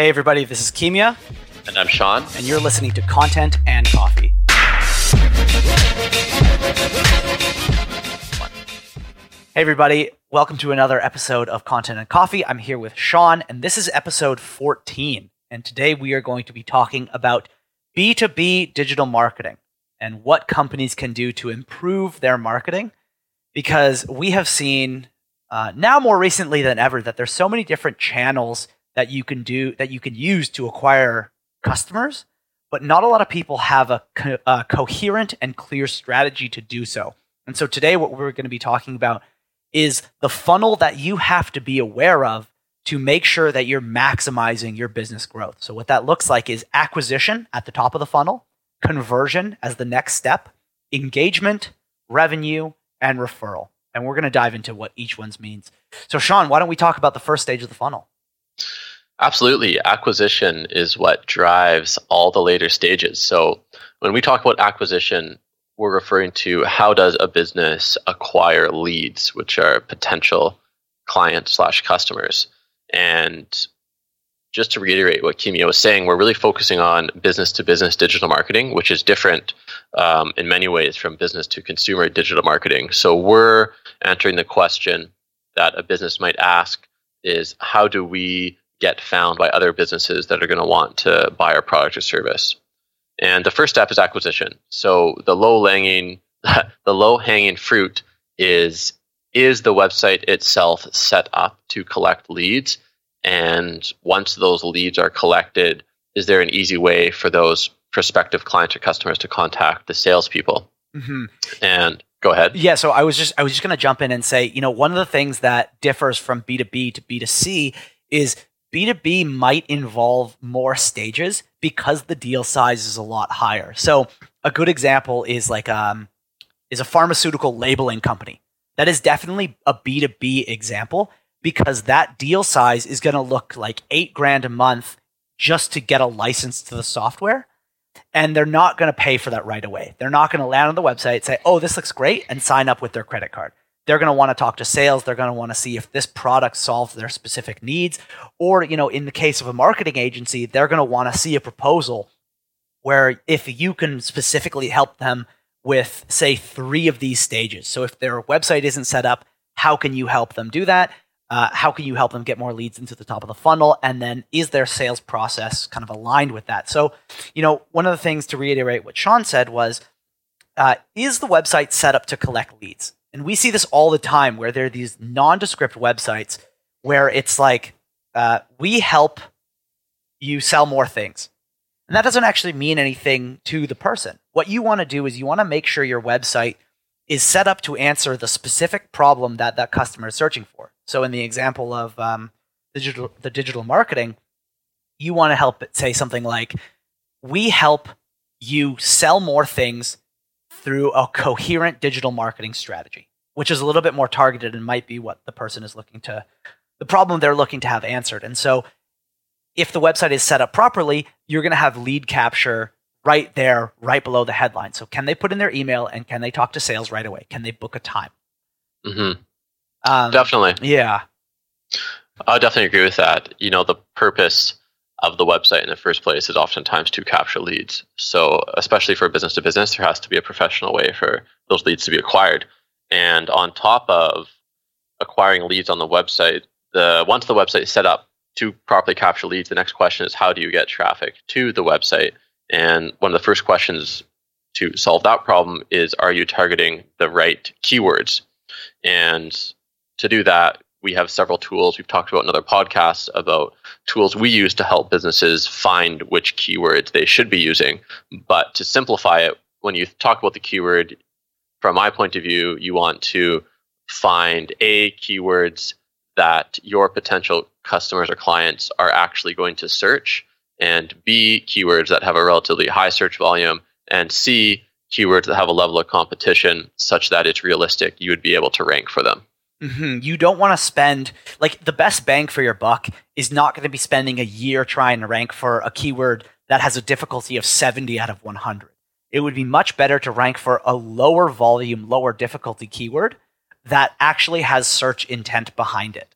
Hey, everybody, this is Kimia. And I'm Sean. And you're listening to Content and Coffee. Hey, everybody, welcome to another episode of Content and Coffee. I'm here with Sean, and this is episode 14. And today we are going to be talking about B2B digital marketing and what companies can do to improve their marketing. Because we have seen uh, now more recently than ever that there's so many different channels that you can do that you can use to acquire customers, but not a lot of people have a, co- a coherent and clear strategy to do so. And so today, what we're going to be talking about is the funnel that you have to be aware of to make sure that you're maximizing your business growth. So, what that looks like is acquisition at the top of the funnel, conversion as the next step, engagement, revenue, and referral. And we're going to dive into what each one's means. So, Sean, why don't we talk about the first stage of the funnel? Absolutely. Acquisition is what drives all the later stages. So, when we talk about acquisition, we're referring to how does a business acquire leads, which are potential clients slash customers. And just to reiterate what Kimia was saying, we're really focusing on business to business digital marketing, which is different um, in many ways from business to consumer digital marketing. So we're answering the question that a business might ask is how do we get found by other businesses that are going to want to buy our product or service? And the first step is acquisition. So the low hanging the low hanging fruit is is the website itself set up to collect leads and once those leads are collected, is there an easy way for those prospective clients or customers to contact the salespeople? Mm-hmm. And go ahead. Yeah, so I was just I was just going to jump in and say, you know, one of the things that differs from B two B to B two C is B two B might involve more stages because the deal size is a lot higher. So a good example is like um is a pharmaceutical labeling company. That is definitely a B two B example because that deal size is going to look like eight grand a month just to get a license to the software. And they're not going to pay for that right away. They're not going to land on the website, say, oh, this looks great, and sign up with their credit card. They're going to want to talk to sales. They're going to want to see if this product solves their specific needs. Or, you know, in the case of a marketing agency, they're going to want to see a proposal where if you can specifically help them with, say, three of these stages. So if their website isn't set up, how can you help them do that? Uh, how can you help them get more leads into the top of the funnel? And then is their sales process kind of aligned with that? So, you know, one of the things to reiterate what Sean said was, uh, is the website set up to collect leads? And we see this all the time where there are these nondescript websites where it's like, uh, we help you sell more things. And that doesn't actually mean anything to the person. What you want to do is you want to make sure your website is set up to answer the specific problem that that customer is searching for. So in the example of um, digital the digital marketing, you want to help it say something like, "We help you sell more things through a coherent digital marketing strategy," which is a little bit more targeted and might be what the person is looking to the problem they're looking to have answered. And so if the website is set up properly, you're going to have lead capture right there, right below the headline. So can they put in their email and can they talk to sales right away? Can they book a time? Mm-hmm. Um, definitely. Yeah. I definitely agree with that. You know, the purpose of the website in the first place is oftentimes to capture leads. So, especially for business to business, there has to be a professional way for those leads to be acquired. And on top of acquiring leads on the website, the once the website is set up to properly capture leads, the next question is how do you get traffic to the website? And one of the first questions to solve that problem is are you targeting the right keywords? And to do that, we have several tools. We've talked about in other podcasts about tools we use to help businesses find which keywords they should be using. But to simplify it, when you talk about the keyword, from my point of view, you want to find A, keywords that your potential customers or clients are actually going to search, and B, keywords that have a relatively high search volume, and C, keywords that have a level of competition such that it's realistic you would be able to rank for them. Mm-hmm. You don't want to spend like the best bang for your buck is not going to be spending a year trying to rank for a keyword that has a difficulty of 70 out of 100. It would be much better to rank for a lower volume, lower difficulty keyword that actually has search intent behind it.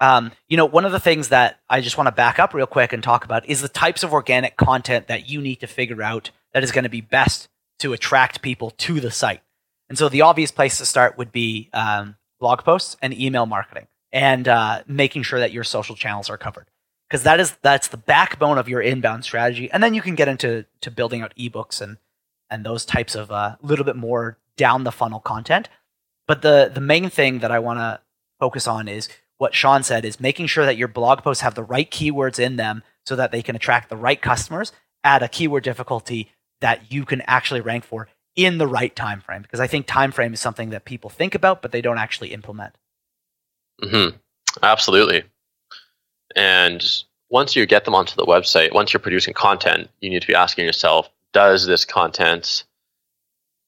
Um, you know, one of the things that I just want to back up real quick and talk about is the types of organic content that you need to figure out that is going to be best to attract people to the site. And so the obvious place to start would be um, blog posts and email marketing and uh, making sure that your social channels are covered. Because that is that's the backbone of your inbound strategy. And then you can get into to building out ebooks and and those types of a uh, little bit more down the funnel content. But the the main thing that i want to focus on is what sean said is making sure that your blog posts have the right keywords in them so that they can attract the right customers at a keyword difficulty that you can actually rank for in the right time frame because i think time frame is something that people think about but they don't actually implement mm-hmm. absolutely and once you get them onto the website, once you're producing content, you need to be asking yourself, does this content,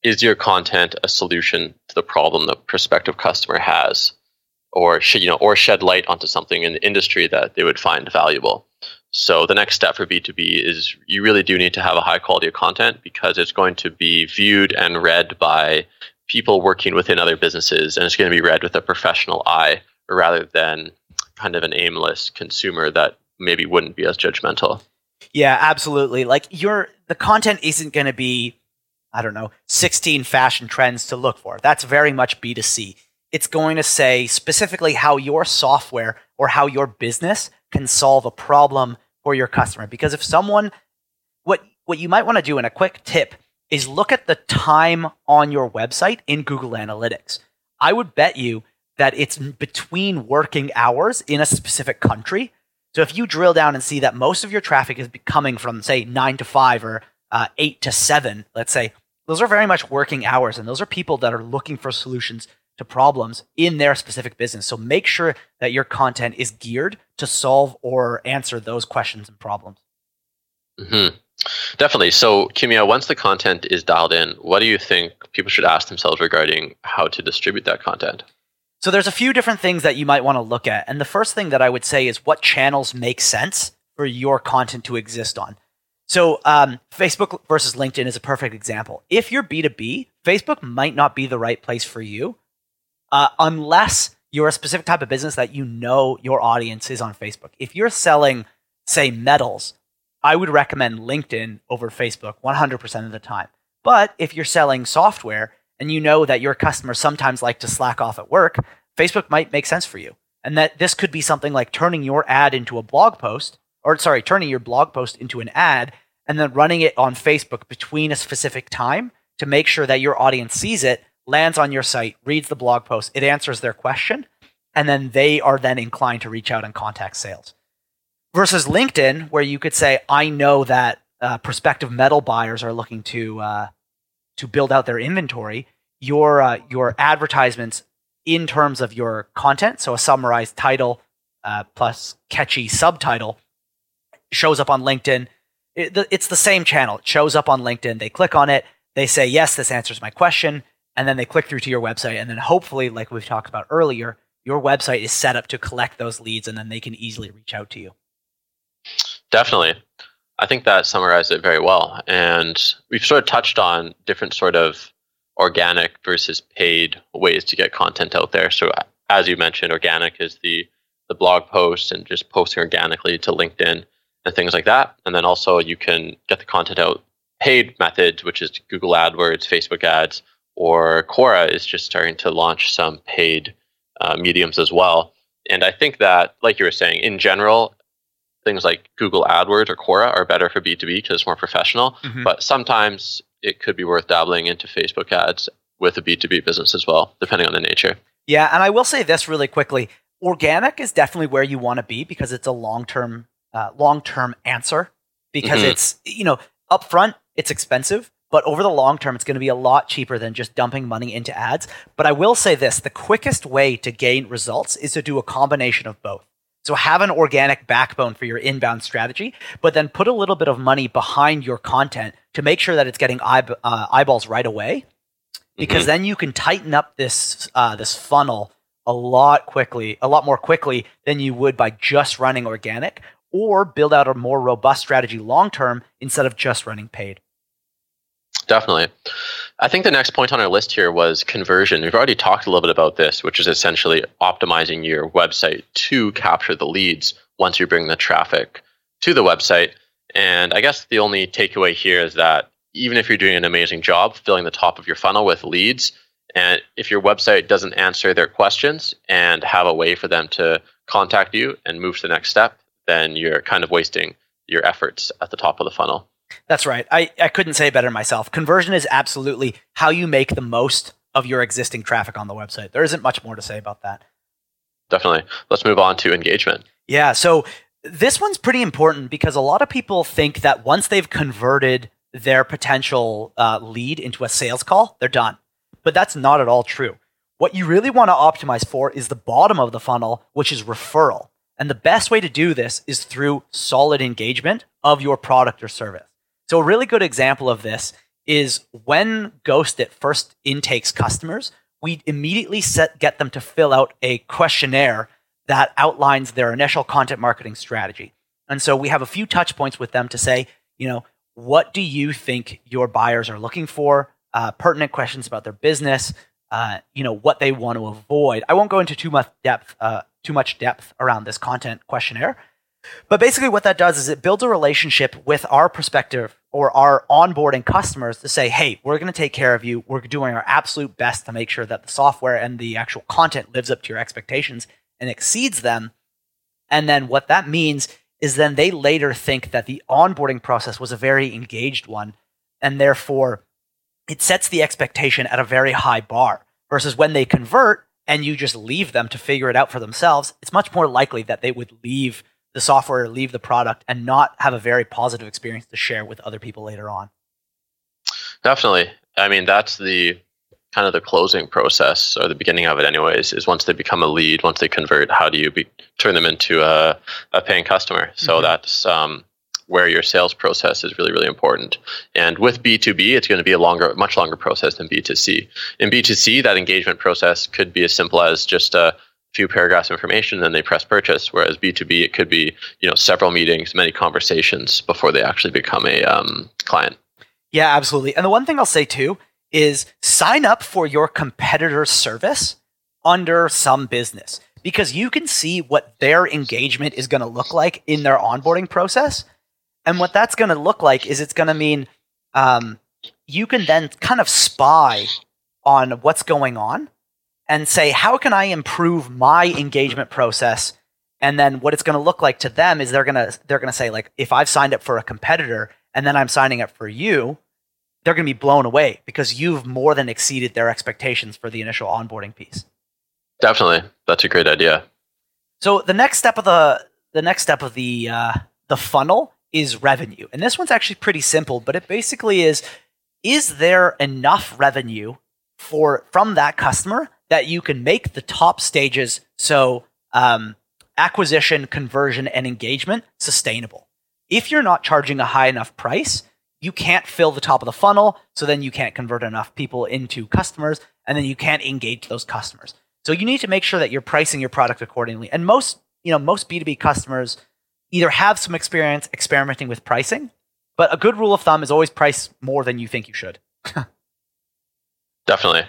is your content a solution to the problem the prospective customer has? Or should, you know, or shed light onto something in the industry that they would find valuable. So the next step for B2B is you really do need to have a high quality of content because it's going to be viewed and read by people working within other businesses and it's going to be read with a professional eye rather than kind of an aimless consumer that maybe wouldn't be as judgmental. Yeah, absolutely. Like your the content isn't going to be I don't know, 16 fashion trends to look for. That's very much B2C. It's going to say specifically how your software or how your business can solve a problem for your customer because if someone what what you might want to do in a quick tip is look at the time on your website in Google Analytics. I would bet you that it's between working hours in a specific country. So if you drill down and see that most of your traffic is coming from, say, nine to five or uh, eight to seven, let's say, those are very much working hours. And those are people that are looking for solutions to problems in their specific business. So make sure that your content is geared to solve or answer those questions and problems. Mm-hmm. Definitely. So, Kimia, once the content is dialed in, what do you think people should ask themselves regarding how to distribute that content? So there's a few different things that you might want to look at. And the first thing that I would say is what channels make sense for your content to exist on. So um, Facebook versus LinkedIn is a perfect example. If you're B2B, Facebook might not be the right place for you uh, unless you're a specific type of business that you know your audience is on Facebook. If you're selling, say, metals, I would recommend LinkedIn over Facebook 100% of the time. But if you're selling software, and you know that your customers sometimes like to slack off at work, Facebook might make sense for you. And that this could be something like turning your ad into a blog post, or sorry, turning your blog post into an ad and then running it on Facebook between a specific time to make sure that your audience sees it, lands on your site, reads the blog post, it answers their question, and then they are then inclined to reach out and contact sales. Versus LinkedIn, where you could say, I know that uh, prospective metal buyers are looking to uh, to build out their inventory, your uh, your advertisements in terms of your content, so a summarized title uh, plus catchy subtitle, shows up on LinkedIn. It, it's the same channel. It shows up on LinkedIn. They click on it. They say, "Yes, this answers my question," and then they click through to your website. And then hopefully, like we've talked about earlier, your website is set up to collect those leads, and then they can easily reach out to you. Definitely. I think that summarized it very well. And we've sort of touched on different sort of organic versus paid ways to get content out there. So as you mentioned, organic is the the blog posts and just posting organically to LinkedIn and things like that. And then also you can get the content out paid methods, which is Google AdWords, Facebook ads, or Quora is just starting to launch some paid uh, mediums as well. And I think that, like you were saying, in general, things like Google AdWords or Quora are better for B2B because it's more professional. Mm-hmm. But sometimes it could be worth dabbling into Facebook ads with a B2B business as well, depending on the nature. Yeah, and I will say this really quickly. Organic is definitely where you want to be because it's a long-term uh, long-term answer because mm-hmm. it's you know, upfront it's expensive, but over the long term it's going to be a lot cheaper than just dumping money into ads. But I will say this, the quickest way to gain results is to do a combination of both. So have an organic backbone for your inbound strategy, but then put a little bit of money behind your content to make sure that it's getting eye, uh, eyeballs right away, because mm-hmm. then you can tighten up this uh, this funnel a lot quickly, a lot more quickly than you would by just running organic, or build out a more robust strategy long term instead of just running paid. Definitely. I think the next point on our list here was conversion. We've already talked a little bit about this, which is essentially optimizing your website to capture the leads once you bring the traffic to the website. And I guess the only takeaway here is that even if you're doing an amazing job filling the top of your funnel with leads, and if your website doesn't answer their questions and have a way for them to contact you and move to the next step, then you're kind of wasting your efforts at the top of the funnel. That's right. I, I couldn't say better myself. Conversion is absolutely how you make the most of your existing traffic on the website. There isn't much more to say about that. Definitely. Let's move on to engagement. Yeah. So this one's pretty important because a lot of people think that once they've converted their potential uh, lead into a sales call, they're done. But that's not at all true. What you really want to optimize for is the bottom of the funnel, which is referral. And the best way to do this is through solid engagement of your product or service. So, a really good example of this is when Ghostit first intakes customers, we immediately set, get them to fill out a questionnaire that outlines their initial content marketing strategy. And so we have a few touch points with them to say, you know, what do you think your buyers are looking for? Uh, pertinent questions about their business, uh, you know, what they want to avoid. I won't go into too much depth, uh, too much depth around this content questionnaire, but basically, what that does is it builds a relationship with our prospective or our onboarding customers to say, hey, we're going to take care of you. We're doing our absolute best to make sure that the software and the actual content lives up to your expectations and exceeds them. And then what that means is then they later think that the onboarding process was a very engaged one. And therefore, it sets the expectation at a very high bar versus when they convert and you just leave them to figure it out for themselves, it's much more likely that they would leave the software, leave the product, and not have a very positive experience to share with other people later on. Definitely. I mean, that's the kind of the closing process or the beginning of it anyways is once they become a lead once they convert how do you be, turn them into a, a paying customer so mm-hmm. that's um, where your sales process is really really important and with b2b it's going to be a longer much longer process than b2c in b2c that engagement process could be as simple as just a few paragraphs of information and then they press purchase whereas b2b it could be you know several meetings many conversations before they actually become a um, client. Yeah absolutely. And the one thing i'll say too is sign up for your competitor's service under some business because you can see what their engagement is going to look like in their onboarding process. And what that's going to look like is it's going to mean um, you can then kind of spy on what's going on and say, how can I improve my engagement process? And then what it's going to look like to them is they're going to they're going to say like, if I've signed up for a competitor and then I'm signing up for you, they're going to be blown away because you've more than exceeded their expectations for the initial onboarding piece. Definitely, that's a great idea. So the next step of the the next step of the uh, the funnel is revenue, and this one's actually pretty simple, but it basically is: is there enough revenue for from that customer that you can make the top stages so um, acquisition, conversion, and engagement sustainable. If you're not charging a high enough price, you can't fill the top of the funnel, so then you can't convert enough people into customers, and then you can't engage those customers. So you need to make sure that you're pricing your product accordingly. And most, you know, most B2B customers either have some experience experimenting with pricing, but a good rule of thumb is always price more than you think you should. Definitely.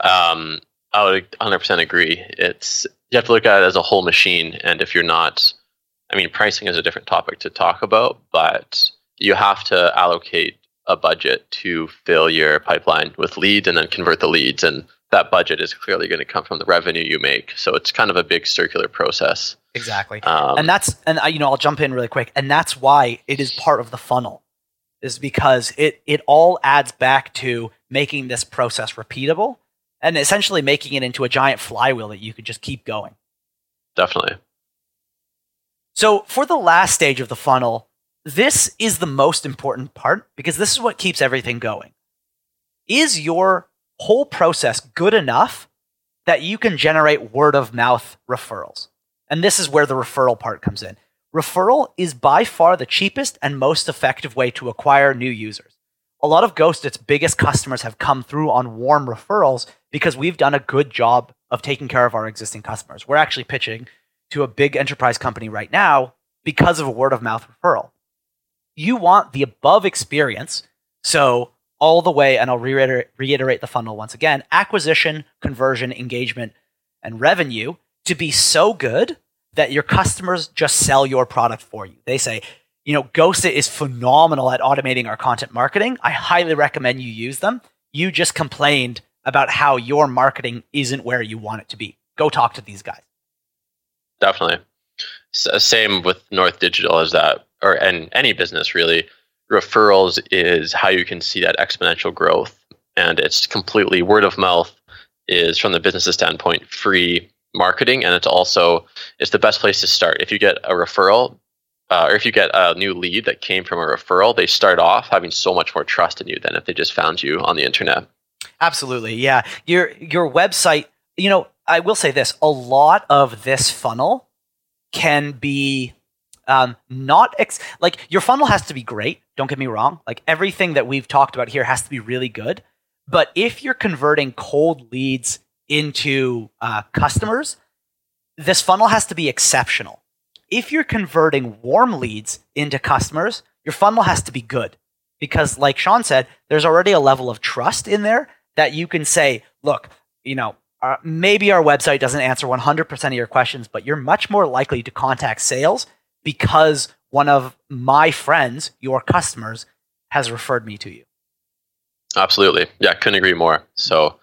Um, I would 100% agree. It's you have to look at it as a whole machine, and if you're not, I mean, pricing is a different topic to talk about, but you have to allocate a budget to fill your pipeline with leads and then convert the leads, and that budget is clearly going to come from the revenue you make. So it's kind of a big circular process. Exactly, um, and that's and I, you know I'll jump in really quick, and that's why it is part of the funnel, is because it it all adds back to making this process repeatable and essentially making it into a giant flywheel that you could just keep going. Definitely. So, for the last stage of the funnel, this is the most important part because this is what keeps everything going. Is your whole process good enough that you can generate word of mouth referrals? And this is where the referral part comes in. Referral is by far the cheapest and most effective way to acquire new users. A lot of Ghostit's biggest customers have come through on warm referrals because we've done a good job of taking care of our existing customers. We're actually pitching to a big enterprise company right now because of a word of mouth referral. You want the above experience. So all the way, and I'll reiterate, reiterate the funnel once again acquisition, conversion, engagement, and revenue to be so good that your customers just sell your product for you. They say, you know, Ghost is phenomenal at automating our content marketing. I highly recommend you use them. You just complained about how your marketing isn't where you want it to be. Go talk to these guys. Definitely. same with North Digital as that, or and any business really, referrals is how you can see that exponential growth, and it's completely word of mouth. Is from the business standpoint free marketing, and it's also it's the best place to start. If you get a referral, uh, or if you get a new lead that came from a referral, they start off having so much more trust in you than if they just found you on the internet. Absolutely, yeah. Your your website, you know, I will say this: a lot of this funnel can be um, not ex- like your funnel has to be great. Don't get me wrong; like everything that we've talked about here has to be really good. But if you're converting cold leads into uh, customers, this funnel has to be exceptional. If you're converting warm leads into customers, your funnel has to be good because, like Sean said, there's already a level of trust in there that you can say, look, you know, uh, maybe our website doesn't answer 100% of your questions, but you're much more likely to contact sales because one of my friends, your customers, has referred me to you. Absolutely. Yeah, couldn't agree more. So,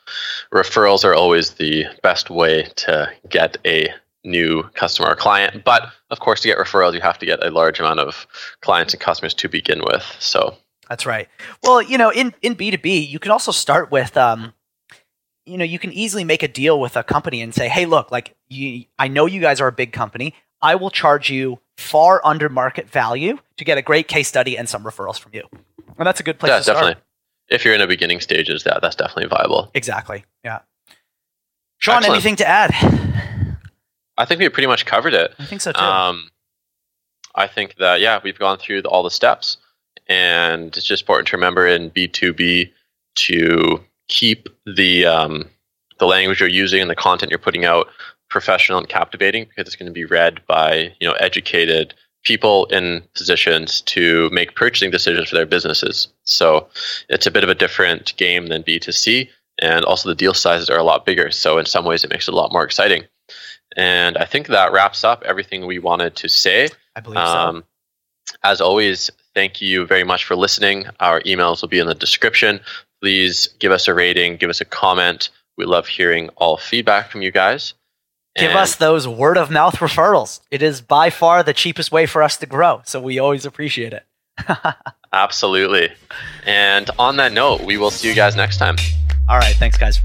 referrals are always the best way to get a new customer or client. But of course, to get referrals, you have to get a large amount of clients and customers to begin with. So, that's right. Well, you know, in, in B2B, you can also start with, um, you know, you can easily make a deal with a company and say, hey, look, like, you, I know you guys are a big company. I will charge you far under market value to get a great case study and some referrals from you. And that's a good place yeah, to start. Definitely if you're in the beginning stages, that that's definitely viable. Exactly. Yeah. Sean, Excellent. anything to add? I think we pretty much covered it. I think so too. Um, I think that yeah, we've gone through the, all the steps, and it's just important to remember in B two B to keep the um, the language you're using and the content you're putting out professional and captivating because it's going to be read by you know educated people in positions to make purchasing decisions for their businesses. So it's a bit of a different game than B2C. And also the deal sizes are a lot bigger. So in some ways, it makes it a lot more exciting. And I think that wraps up everything we wanted to say. I believe um, so. As always, thank you very much for listening. Our emails will be in the description. Please give us a rating, give us a comment. We love hearing all feedback from you guys. Give us those word of mouth referrals. It is by far the cheapest way for us to grow. So we always appreciate it. Absolutely. And on that note, we will see you guys next time. All right. Thanks, guys.